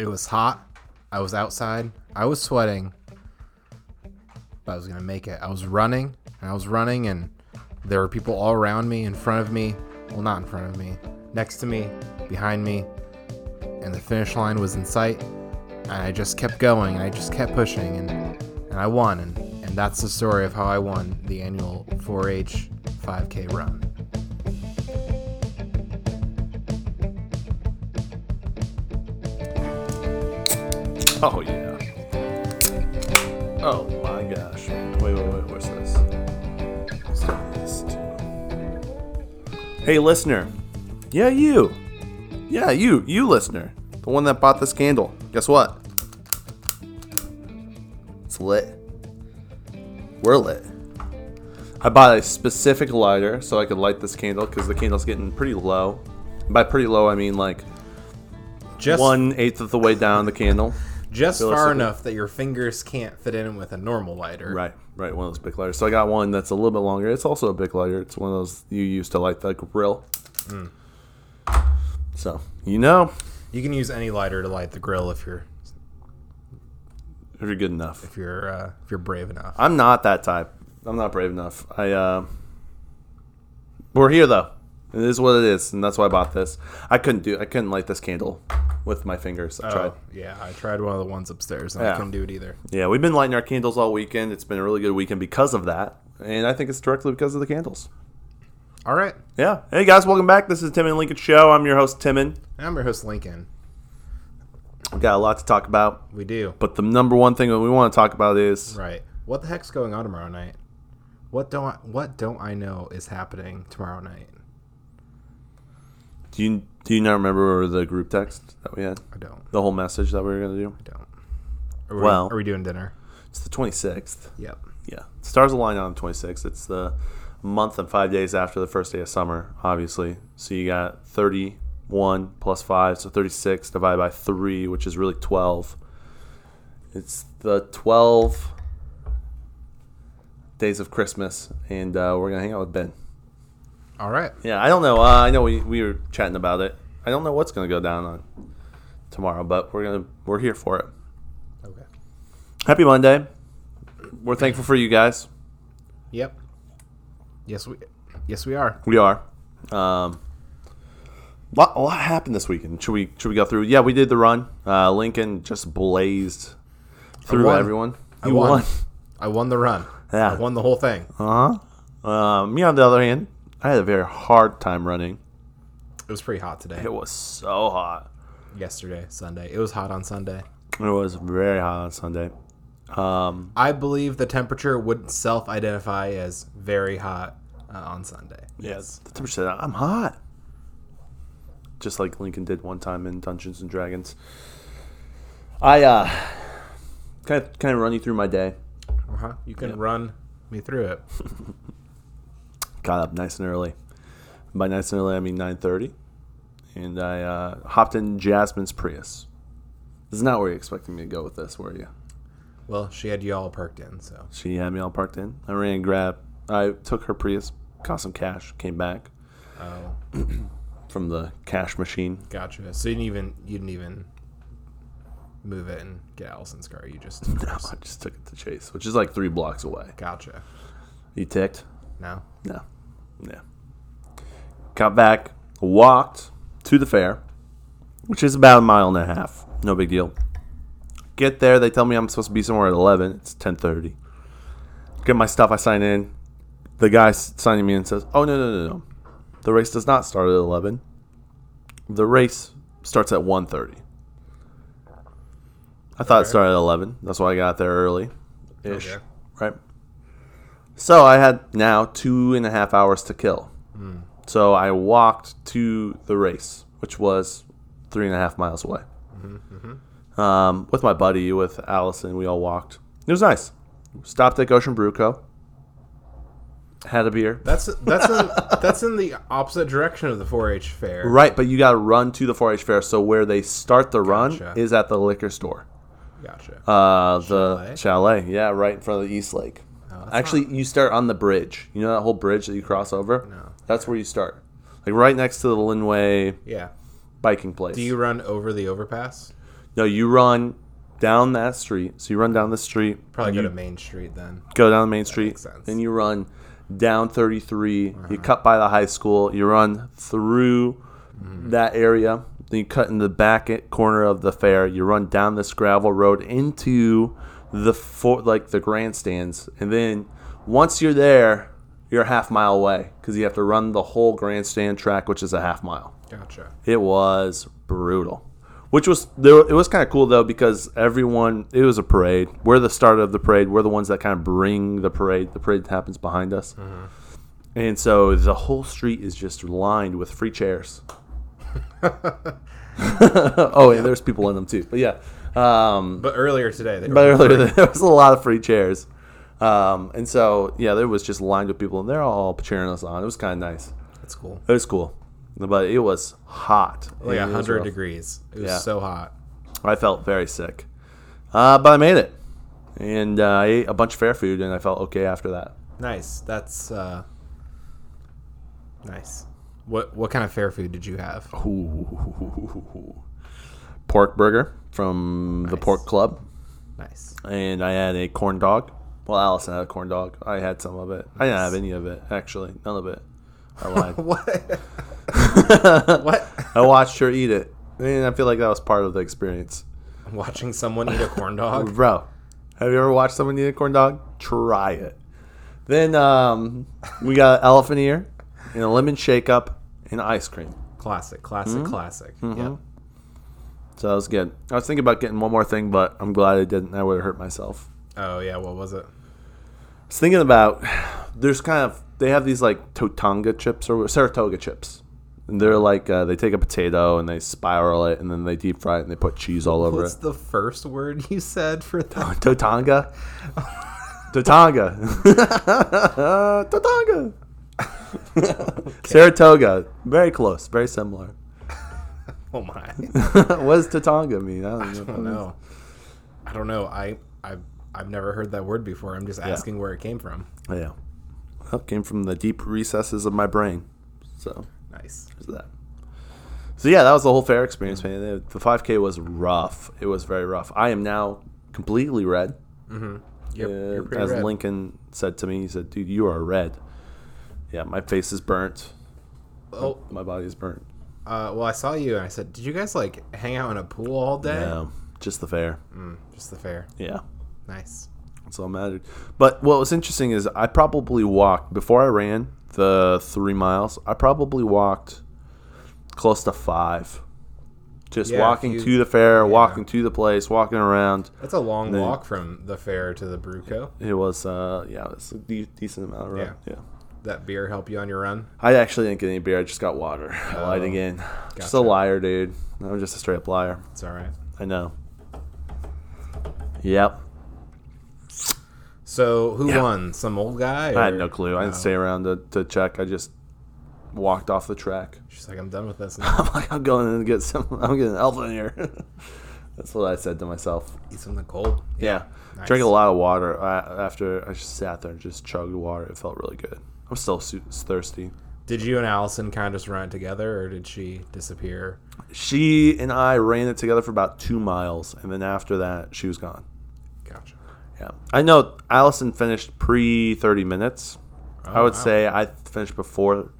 It was hot. I was outside. I was sweating. But I was gonna make it. I was running. And I was running, and there were people all around me, in front of me. Well, not in front of me. Next to me, behind me, and the finish line was in sight. And I just kept going. And I just kept pushing, and and I won. And and that's the story of how I won the annual 4-H 5K run. Oh yeah. Oh my gosh. Wait, wait, wait. Where's this? Hey, listener. Yeah, you. Yeah, you. You, listener. The one that bought this candle. Guess what? It's lit. We're lit. I bought a specific lighter so I could light this candle because the candle's getting pretty low. By pretty low, I mean like Just one eighth of the way down the candle. Just far enough that your fingers can't fit in with a normal lighter. Right, right. One of those big lighters. So I got one that's a little bit longer. It's also a big lighter. It's one of those you use to light the grill. So you know You can use any lighter to light the grill if you're if you're good enough. if you're uh, if you're brave enough. I'm not that type. I'm not brave enough. I uh, we're here though. It is what it is, and that's why I bought this. I couldn't do. I couldn't light this candle with my fingers. I oh, tried. Oh, yeah, I tried one of the ones upstairs and Yeah. I couldn't do it either. Yeah, we've been lighting our candles all weekend. It's been a really good weekend because of that, and I think it's directly because of the candles. All right, Yeah. Hey guys, welcome back. This is Tim and Lincoln Show. I'm your host Timon. I'm your host Lincoln. We've got a lot to talk about, We do but the number one thing that we want to talk about is right. What the heck's going on tomorrow night? What don't I, what don't I know is happening tomorrow night? Do you do you not remember the group text that we had? I don't. The whole message that we were gonna do. I don't. Are we, Well- are we doing dinner? It's the 26th. Yep. Yeah, stars align on the 26th. It's the month and five days after the first day of summer, obviously. So you got 31 plus five, so 36 divided by three, which is really 12. It's the 12 days of Christmas, and uh, we're gonna hang out with Ben. All right. Yeah, I don't know. Uh, I know we, we were chatting about it. I don't know what's gonna go down on tomorrow, but we're gonna we're here for it. Okay. Happy Monday. We're thankful for you guys. Yep. Yes, we yes we are. We are. Um, what, what happened this weekend? Should we should we go through? Yeah, we did the run. Uh, Lincoln just blazed through everyone. I You won. won. I won the run. Yeah. I won the whole thing. Uh huh. Uh, me on the other hand, I had a very hard time running. It was pretty hot today. It was so hot. Yesterday, Sunday. It was hot on Sunday. It was very hot on Sunday. Um, I believe the temperature would self-identify as very hot uh, on Sunday. yes, the temperature said I'm hot. Just like Lincoln did one time in Dungeons and Dragons. I uh, kind of kind of run you through my day. Uh-huh. You can run me through it. got up nice and early. By nice and early, I mean 9:30, and I uh, hopped in Jasmine's Prius. This is not where you expected me to go with this, were you? Well, she had you all parked in, so She had me all parked in. I ran and grabbed. I took her Prius, got some cash, came back oh, from the cash machine. gotcha. So you didn't even you didn't even move it and get Allison's car. You just No, I just took it to Chase, which is like three blocks away. gotcha. You ticked? No, No. Yeah. Got back, walked to the fair, which is about a mile and a half. No big deal. Get there, they tell me I'm supposed to be somewhere at 11. It's 10:30. Get my stuff, I sign in. The guy signing me in says, "Oh no, no, no, no. The race does not start at 11. The race starts at 1:30." I thought it started at 11. That's why I got there early. Ish. Okay. Right? So I had now two and a half hours to kill. So I walked to the race, which was three and a half miles away. Um, with my buddy, with Allison, we all walked. It was nice. Stopped at Goshen Brew Co. Had a beer. that's that's in, that's in the opposite direction of the 4-H fair. Right, but you got to run to the 4-H fair. So where they start the run is at the liquor store. Gotcha. Uh, the Chalet? chalet, yeah, right in front of the East Lake. That's Actually, you start on the bridge. You know that whole bridge that you cross over? No. That's where you start. Like right next to the Linway Yeah. biking place. Do you run over the overpass? No, you run down that street. So you run down the street. Probably go to Main Street then. go down Main Street. makes sense. Then you run down 33. You Uh-huh. cut by the high school. You run through Mm-hmm. that area. Then you cut in the back corner of the fair. You run down this gravel road into the for, like the grandstands, and then once you're there, you're a half mile away because you have to run the whole grandstand track, which is a half mile. Gotcha. It was brutal. Which was there, it was kind of cool though because everyone it was a parade. We're the start of the parade. We're the ones that kind of bring the parade. The parade happens behind us, mm-hmm. and so the whole street is just lined with free chairs. oh, yeah, there's people in them too. But yeah, um, But earlier today, they but earlier there was a lot of free chairs, um, and so yeah, there was just lined with people, and they're all cheering us on. It was kind of nice. That's cool. It was cool, but it was hot. Like It hundred rough. degrees. It was Yeah. so hot. I felt very sick, uh, but I made it, and uh, I ate a bunch of fair food, and I felt okay after that. Nice. That's uh, nice. What what kind of fair food did you have? Ooh. Pork burger from the Pork Club, Nice. and I had a corn dog. Well, Allison had a corn dog. I had some of it. I didn't have any of it, actually. None of it. I lied. What? what? I watched her eat it, and I feel like that was part of the experience. Watching someone eat a corn dog. Bro, have you ever watched someone eat a corn dog? Try it. Then um, we got an elephant ear and a lemon shake up and ice cream. Classic. Classic. Mm-hmm. Classic. Yep. So that was good. I was thinking about getting one more thing, but I'm glad I didn't. I would have hurt myself. Oh yeah. What was it? I was thinking about there's kind of they have these like Totanga chips or Saratoga chips. And they're like uh, they take a potato and they spiral it and then they deep fry it and they put cheese all over it. What's it. the first word you said for that? Totanga. Totanga. Totanga. Saratoga. Very close. Very similar. Oh my. what does mean? I don't, know. I don't know. I don't know. I I I've never heard that word before. I'm just asking where it came from. Yeah. Well, it came from the deep recesses of my brain. So Nice. there's that. So yeah, that was the whole fair experience, man. The the 5K was rough. It was very rough. I am now completely red. Yep. Uh, you're as red. Lincoln said to me, he said, "Dude, you are red." Yeah, my face is burnt. Oh, My body is burnt. Uh, well, I saw you and I said, "Did you guys like hang out in a pool all day?" Yeah, just the fair. Mm, just the fair. Yeah, Nice. that's all mattered. But what was interesting is I probably walked before I ran the three miles. I probably walked close to five. Just Yeah, walking you- to the fair, yeah. walking to the place, walking around. That's a long Then- walk from the fair to the Bruco. It was, uh, yeah, it's a de- decent amount of run. Yeah. That beer help you on your run? I actually didn't get any beer. I just got water. I lied Oh, again. Just a liar, dude. I'm just a straight up liar. It's all right. I know. Yep. So who Yeah. won? Some old guy? I had no clue. I didn't Oh. stay around to, to check. I just walked off the track. She's like, I'm done with this now. I'm like, I'm going in to get some. I'm getting an elf in here. That's what I said to myself. Eat something cold. Yeah. Nice. Drank a lot of water I, after I just sat there and just chugged water. It felt really good. I'm still su- thirsty. Did you and Allison kind of just run it together, or did she disappear? She and I ran it together for about two miles, and then after that, she was gone. Gotcha. Yeah. I know Allison finished pre 30 minutes. I would Oh, wow. say I finished before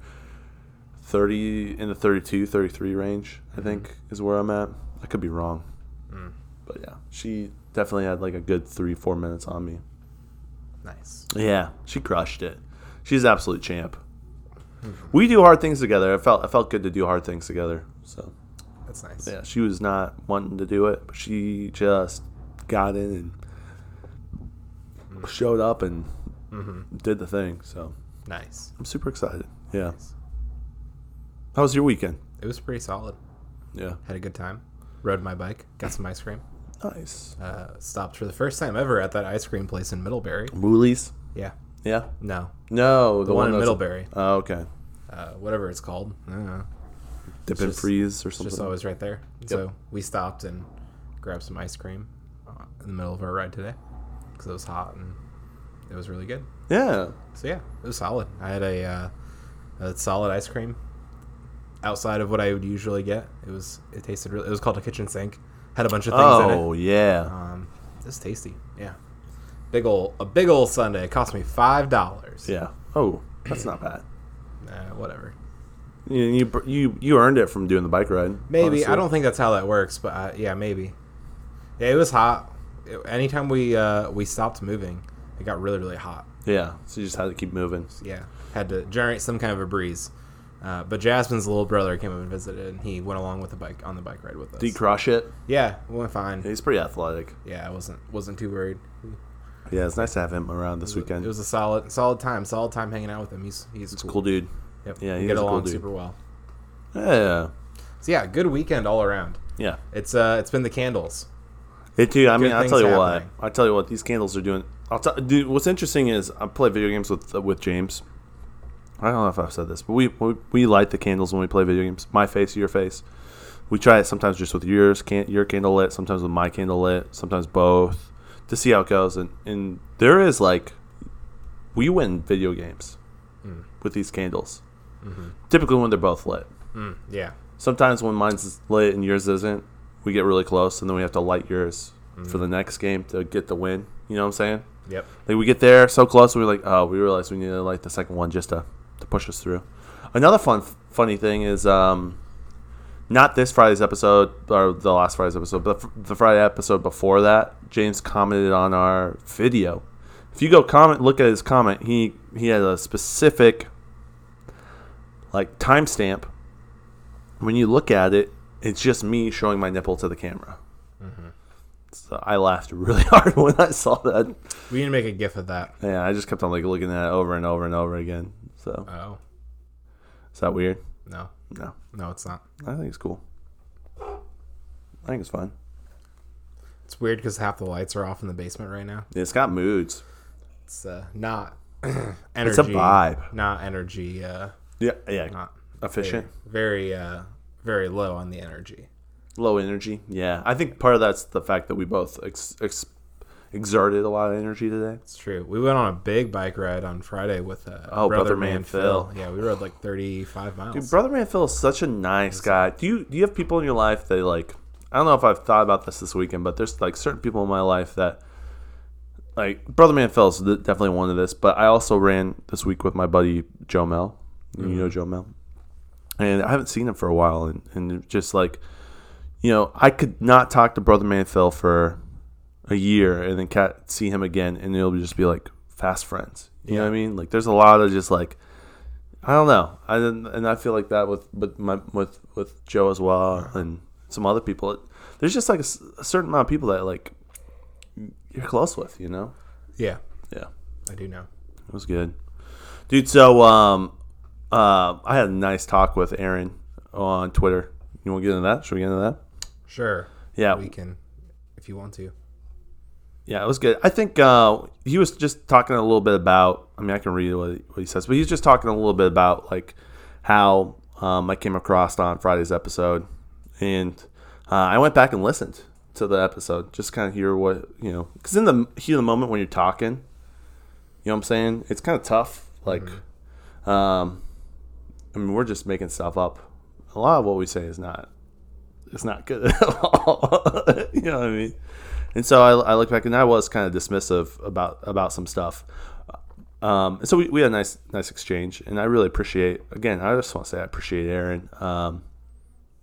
30 in the 32, 33 range, Mm-hmm. I think is where I'm at. I could be wrong. Mm. But yeah, she definitely had like a good three, four minutes on me. Nice. Yeah, she crushed it. She's an absolute champ. We do hard things together. I felt I felt good to do hard things together. So That's nice. yeah, she was not wanting to do it, but she just got in and showed up and Mm-hmm. did the thing. So Nice. I'm super excited. Yeah. How was your weekend? It was pretty solid. Yeah. Had a good time. Rode my bike. Got some ice cream. Nice. Uh, stopped for the first time ever at that ice cream place in Middlebury. Woolies. Yeah. Yeah. No. No, The, one, in Middlebury. Oh, okay. Uh, whatever it's called. I don't know. Dip It's and just- freeze or It's something. just always right there. So we stopped and grabbed some ice cream uh, in the middle of our ride today because it was hot and it was really good. yeah. So yeah, it was solid. I had a, uh, a solid ice cream outside of what I would usually get. It was it tasted really. It was called a kitchen sink. Had a bunch of things in it. Oh yeah. Um, it's tasty. Yeah. Big ol' a big ol' Sunday. It cost me five dollars. Yeah. Oh, that's not bad. Nah, whatever. You, you you you earned it from doing the bike ride. Maybe honestly. I don't think that's how that works, but uh, yeah, maybe. Yeah, it was hot. It- anytime we uh, we stopped moving, it got really really hot. Yeah. So you just had to keep moving. Yeah, had to generate some kind of a breeze. Uh, but Jasmine's little brother came up and visited, and he went along with the bike on the bike ride with us. Did you crush it? yeah, we went fine. He's pretty athletic. Yeah, I wasn't wasn't too worried. Yeah, it's nice to have him around this weekend. It was a solid solid time. Solid time hanging out with him. He's he's He's a cool. cool dude. Yep. Yeah, he get a cool along dude. super well. Yeah. So yeah, good weekend all around. Yeah. It's uh it's been the candles. It too. I mean, I'll tell you what. I'll tell you what. These candles are doing. I'll tell. Dude, what's interesting is I play video games with with James. I don't know if I've said this, but we we, we light the candles when we play video games. My face, your face. We try it sometimes just with yours, can your candle lit. Sometimes with my candle lit. Sometimes both, to see how it goes. And and there is like, we win video games Mm. with these candles. Mm-hmm. Typically when they're both lit. Mm, yeah. Sometimes when mine's lit and yours isn't, we get really close, and then we have to light yours for the next game to get the win. You know what I'm saying? Yep. Like we get there so close, we're like, oh, we realize we need to light the second one just to, to push us through. Another fun, funny thing is, um, not this Friday's episode or the last Friday's episode, but the Friday episode before that, James commented on our video. If you go comment, look at his comment. He he had a specific like timestamp. When you look at it, it's just me showing my nipple to the camera. Mm-hmm. So I laughed really hard when I saw that. We need to make a gif of that. Yeah, I just kept on like looking at it over and over and over again. So Oh is that weird? no, No, no, it's not. I think it's cool. I think it's fun. It's weird because half the lights are off in the basement right now. It's got moods. It's uh, not energy. It's a vibe. Not energy. Uh, Yeah, yeah, not efficient, very, very, uh, very low on the energy. low energy. Yeah, I think part of that's the fact that we both ex- ex- exerted a lot of energy today. It's true. We went on a big bike ride on Friday with uh, Oh, Brother Man Phil. Yeah, we rode like 35 miles. Dude, Brother Man Phil is such a nice guy. Do you do you have people in your life that like? I don't know if I've thought about this this weekend, but there's like certain people in my life that like Brother Man Phil is definitely one of this. But I also ran this week with my buddy Joe Mel. You know Joe Mel, and I haven't seen him for a while, and and just like you know, I could not talk to Brother Man Phil for a year and then cat see him again, and it'll just be like fast friends. You know what I mean? Like there's a lot of just like I don't know. I and I feel like that with with my with with Joe as well and some other people. It, there's just like a certain amount of people that like you're close with. You know? Yeah, Yeah, I do know. it was good, dude. So um, uh, I had a nice talk with Aaron on Twitter. You want to get into that? Should we get into that? Sure. Yeah, We can, if you want to. Yeah, it was good. I think uh, he was just talking a little bit about. I mean, I can read what he, what he says, but he's just talking a little bit about like how um, I came across on Friday's episode, and uh, I went back and listened to the episode just kind of hear what you know, because in the heat of the moment when you're talking, you know what I'm saying, it's kind of tough. Like, um, I mean, we're just making stuff up. A lot of what we say is not, it's not good at all. you know what I mean? And so I, I look back and I was kind of dismissive about about some stuff. Um, and so we, we had a nice nice exchange, and I really appreciate. Again, I just want to say I appreciate Aaron. Um,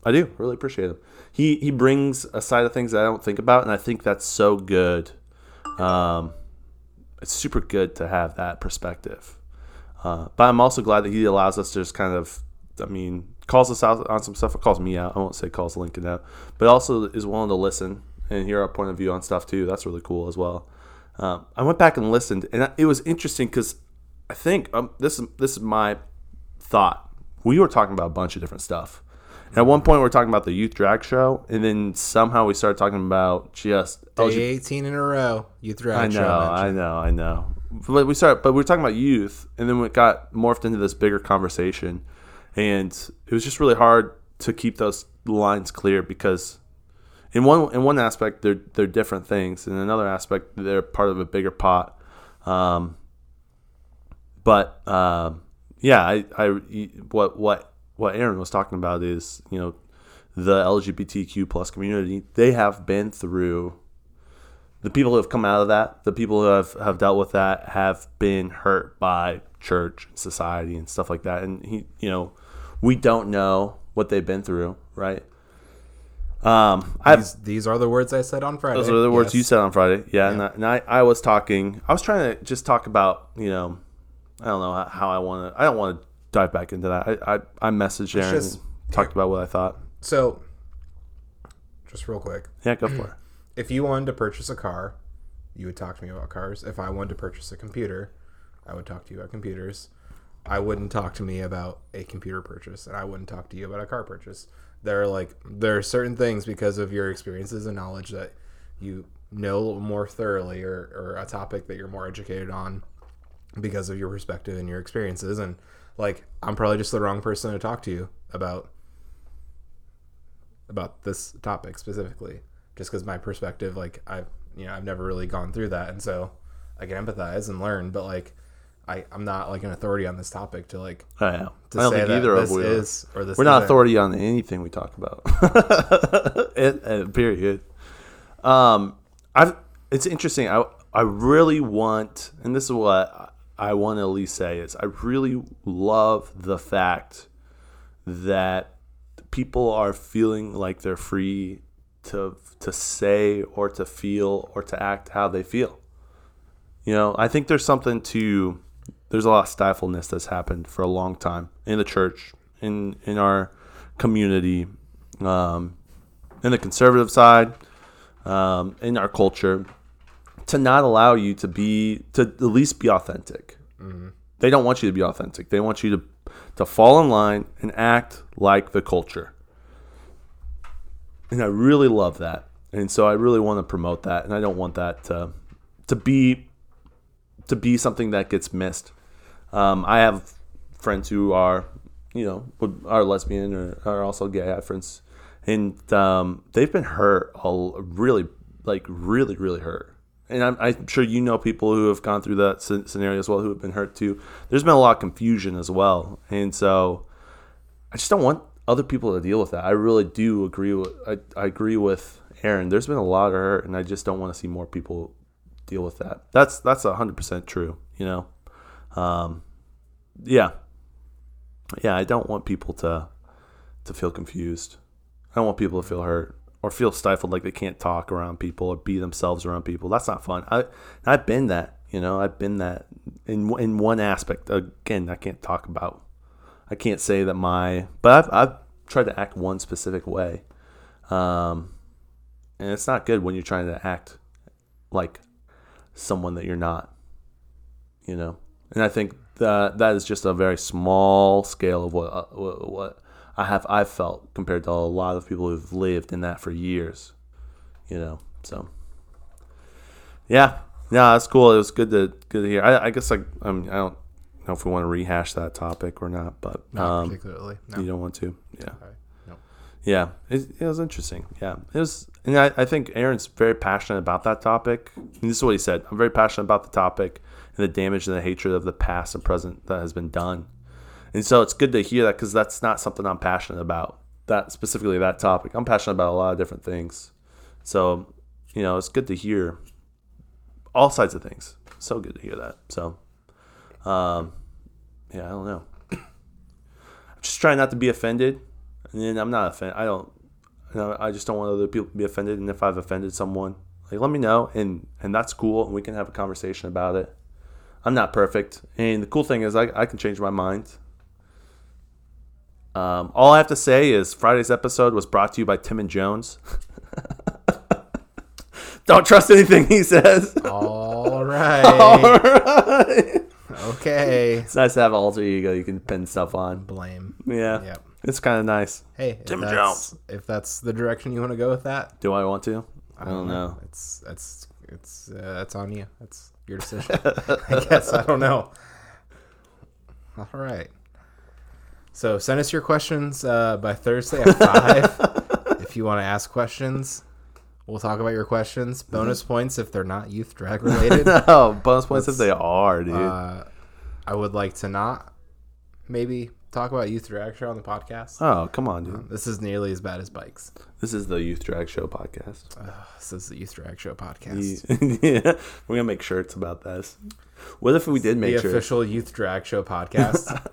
I do really appreciate him. He he brings a side of things that I don't think about, and I think that's so good. Um, it's super good to have that perspective. Uh, but I'm also glad that he allows us to just kind of, I mean, calls us out on some stuff. It calls me out. I won't say calls Lincoln out, but also is willing to listen and hear our point of view on stuff too. That's really cool as well. Um, I went back and listened, and it was interesting because I think um, this is this is my thought. We were talking about a bunch of different stuff. And at one point, we are talking about the youth drag show, and then somehow we started talking about just Day LGBT 18 in a row. You threw out I know, I know, I know. But we started, but we were talking about youth, and then it got morphed into this bigger conversation, and it was just really hard to keep those lines clear because, in one in one aspect, they're they're different things, in another aspect, they're part of a bigger pot. Um, but um, yeah, I, I what what what Aaron was talking about is you know the LGBTQ plus community, they have been through the people who have come out of that, the people who have, have dealt with that have been hurt by church, society, and stuff like that. And he, you know, we don't know what they've been through, right? Um, These, these are the words I said on Friday. those are the words Yes. you said on Friday. Yeah, And, I, and I, I was talking. I was trying to just talk about, you know, I don't know how, how I want to. I don't want to dive back into that. I I, I messaged Aaron just- and talked about what I thought. So, just real quick, Yeah, go for it. if you wanted to purchase a car, you would talk to me about cars. If I wanted to purchase a computer, I would talk to you about computers. I wouldn't talk to me about a computer purchase, and I wouldn't talk to you about a car purchase. There are like there are certain things because of your experiences and knowledge that you know more thoroughly, or, or a topic that you're more educated on because of your perspective and your experiences. And like I'm probably just the wrong person to talk to you about about this topic specifically just because my perspective like i've you know i've never really gone through that and so i can empathize and learn but like I, I'm not like an authority on this topic to like I know. to I don't say think either of we are. is or this We're not isn't. authority on anything we talk about. it, uh, period. Um, I've. It's interesting. I I really want, and this is what I want to at least say is, I really love the fact that people are feeling like they're free to to say or to feel or to act how they feel. You know, I think there's something to there's a lot of stifledness that's happened for a long time in the church, in in our community, um, in the conservative side, um, in our culture, to not allow you to be to at least be authentic. They don't want you to be authentic. They want you to to fall in line and act like the culture. And I really love that. And so I really want to promote that and I don't want that to to be to be something that gets missed. Um, I have friends who are, you know, are lesbian or are also gay. I have friends, and um, they've been hurt, all really, like really, really hurt. And I'm, I'm sure you know people who have gone through that scenario as well, who have been hurt too. There's been a lot of confusion as well, and so I just don't want other people to deal with that. I really do agree with. I, I agree with Aaron. There's been a lot of hurt, and I just don't want to see more people deal with that. That's that's hundred percent true. You know, um, yeah, yeah. I don't want people to to feel confused. I don't want people to feel hurt or feel stifled, like they can't talk around people or be themselves around people. That's not fun. I I've been that. You know, I've been that in in one aspect. Again, I can't talk about. I can't say that my, but I've I've tried to act one specific way, um, and it's not good when you're trying to act like someone that you're not. You know, and I think that that is just a very small scale of what uh, what, I have I've felt compared to a lot of people who've lived in that for years. You know, so yeah, yeah, that's cool. It was good to good to hear. I, I guess like I I don't know if we want to rehash that topic or not, but not um, particularly no. you don't want to. Yeah. Yeah, it, it was interesting. Yeah, it was, and I, I think Aaron's very passionate about that topic. And this is what he said: "I'm very passionate about the topic and the damage and the hatred of the past and present that has been done." And so it's good to hear that because that's not something I'm passionate about. That specifically that topic, I'm passionate about a lot of different things. So, you know, it's good to hear all sides of things. So good to hear that. So, um, yeah, I don't know. I'm just trying not to be offended and then I'm not offended. I don't. You know, I just don't want other people to be offended. And if I've offended someone, like let me know, and and that's cool, and we can have a conversation about it. I'm not perfect, and the cool thing is I I can change my mind. Um, all I have to say is Friday's episode was brought to you by Tim and Jones. don't trust anything he says. all right all right. okay It's nice to have an alter ego you can pin stuff on. blame Yeah, yep it's kind of nice. hey if Tim that's, if that's the direction you want to go with that Do I want to? I don't know. it's it's it's uh, that's on you that's your decision. I guess i don't know. All right. So send us your questions uh, by thursday at five. If you want to ask questions we'll talk about your questions. Bonus points if they're not youth drag related. No, bonus points if they are, dude. uh, i would like to not maybe talk about youth drag show on the podcast? Oh, come on, dude. This is nearly as bad as bikes. This is the Youth Drag Show podcast. This is the youth drag show podcast. yeah, we're gonna make shirts about this. What if we did The make shirts? official youth drag show podcast.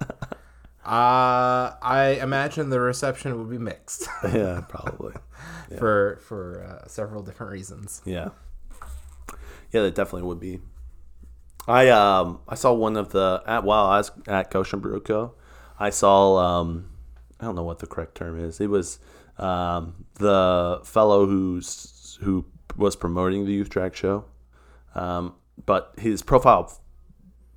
uh, I imagine the reception would be mixed yeah, probably. for for uh, several different reasons. Yeah. Yeah, that definitely would be. I um I saw one of the at while I was at Goshen Brew Co., I saw um I don't know what the correct term is. It was um the fellow who's who was promoting the youth drag show. Um but his profile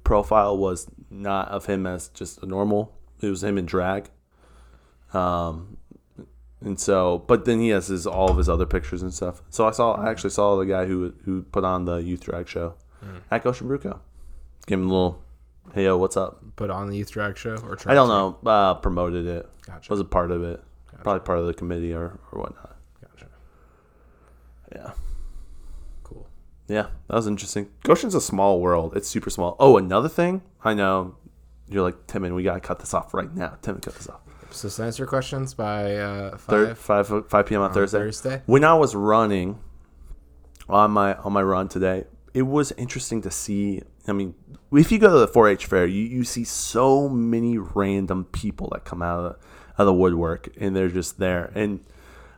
profile was not of him as just a normal. It was him in drag. Um and so, but then he has his all of his other pictures and stuff. So I saw, I actually saw the guy who who put on the youth drag show at Goshen Bruco. Give him a little, hey yo, what's up? Put on the youth drag show or try. I don't know. Uh, promoted it. Gotcha. Was a part of it. Probably part of the committee or or whatnot. Gotcha. Yeah, Cool. yeah, that was interesting. Goshen's a small world. It's super small. Oh, another thing. I know. You're like Timon. We gotta cut this off right now. Timon, cut this off. So to answer your questions by uh, five five five p.m. on Thursday. Thursday. when I was running on my on my run today, it was interesting to see. I mean, if you go to the 4-H fair, you, you see so many random people that come out of the, out of the woodwork, and they're just there. And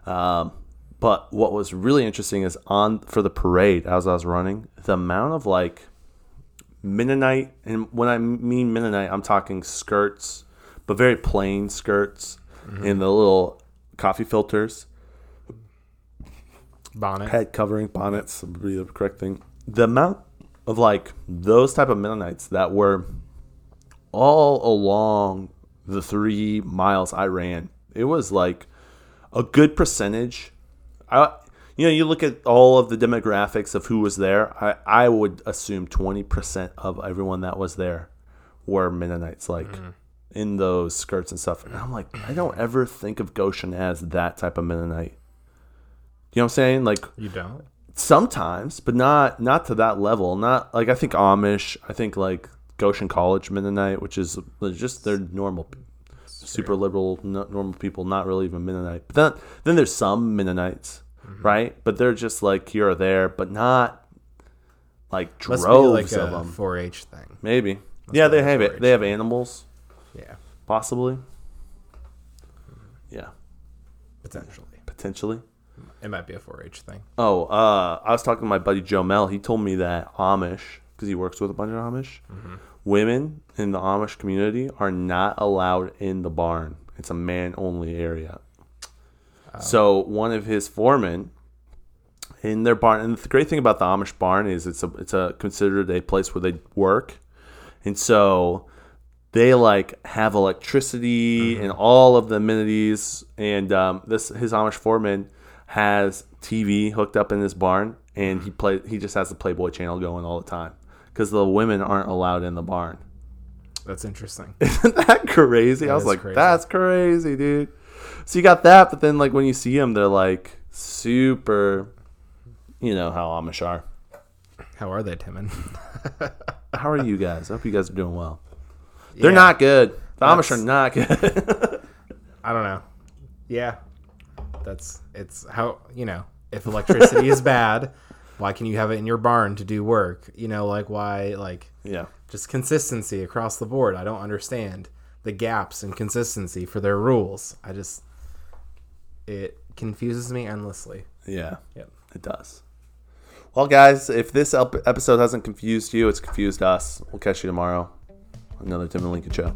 um, but what was really interesting is on for the parade as I was running, the amount of like Mennonite, and when I mean Mennonite, I'm talking skirts, but very plain skirts, and the little coffee filters Bonnet. head covering bonnets would be the correct thing. The amount of like those type of Mennonites that were all along the three miles I ran, it was like a good percentage. I you know, you look at all of the demographics of who was there, I, I would assume twenty percent of everyone that was there were Mennonites, like mm-hmm. in those skirts and stuff. And I'm like, I don't ever think of Goshen as that type of Mennonite. You know what I'm saying? Like You don't. Sometimes, but not not to that level. Not like I think Amish. I think like Goshen College Mennonite, which is just they're normal, super liberal, no, normal people, not really even Mennonite. But then then there's some Mennonites, mm-hmm. right? But they're just like here or there, but not like Must droves be like of a them. 4-H thing. Maybe. Yeah, they have it. They have animals, Yeah, possibly. Hmm. Yeah, potentially. potentially. It might be a 4-H thing. Oh, uh, I was talking to my buddy Joe Mel. He told me that Amish, because he works with a bunch of Amish, women in the Amish community are not allowed in the barn. It's a man only area. So one of his foremen in their barn, and the great thing about the Amish barn is it's a it's a considered a place where they work, and so they like have electricity and all of the amenities. And um, this his Amish foreman has TV hooked up in his barn, and he play he just has the Playboy channel going all the time because the women aren't allowed in the barn. That's interesting. Isn't that crazy? I was like, crazy. that's crazy, dude. So you got that, but then like when you see them, they're like super. You know how Amish are. How are they, Timon? How are you guys? I hope you guys are doing well. They're not good. The Amish are not good. I don't know. Yeah, that's it's how you know if electricity is bad, why can you have it in your barn to do work? You know, like why like yeah. just consistency across the board. I don't understand the gaps in consistency for their rules. I just it confuses me endlessly. Yeah. Yep. It does. Well, guys, if this ep- episode hasn't confused you, it's confused us. We'll catch you tomorrow. Another Tim and Lincoln show.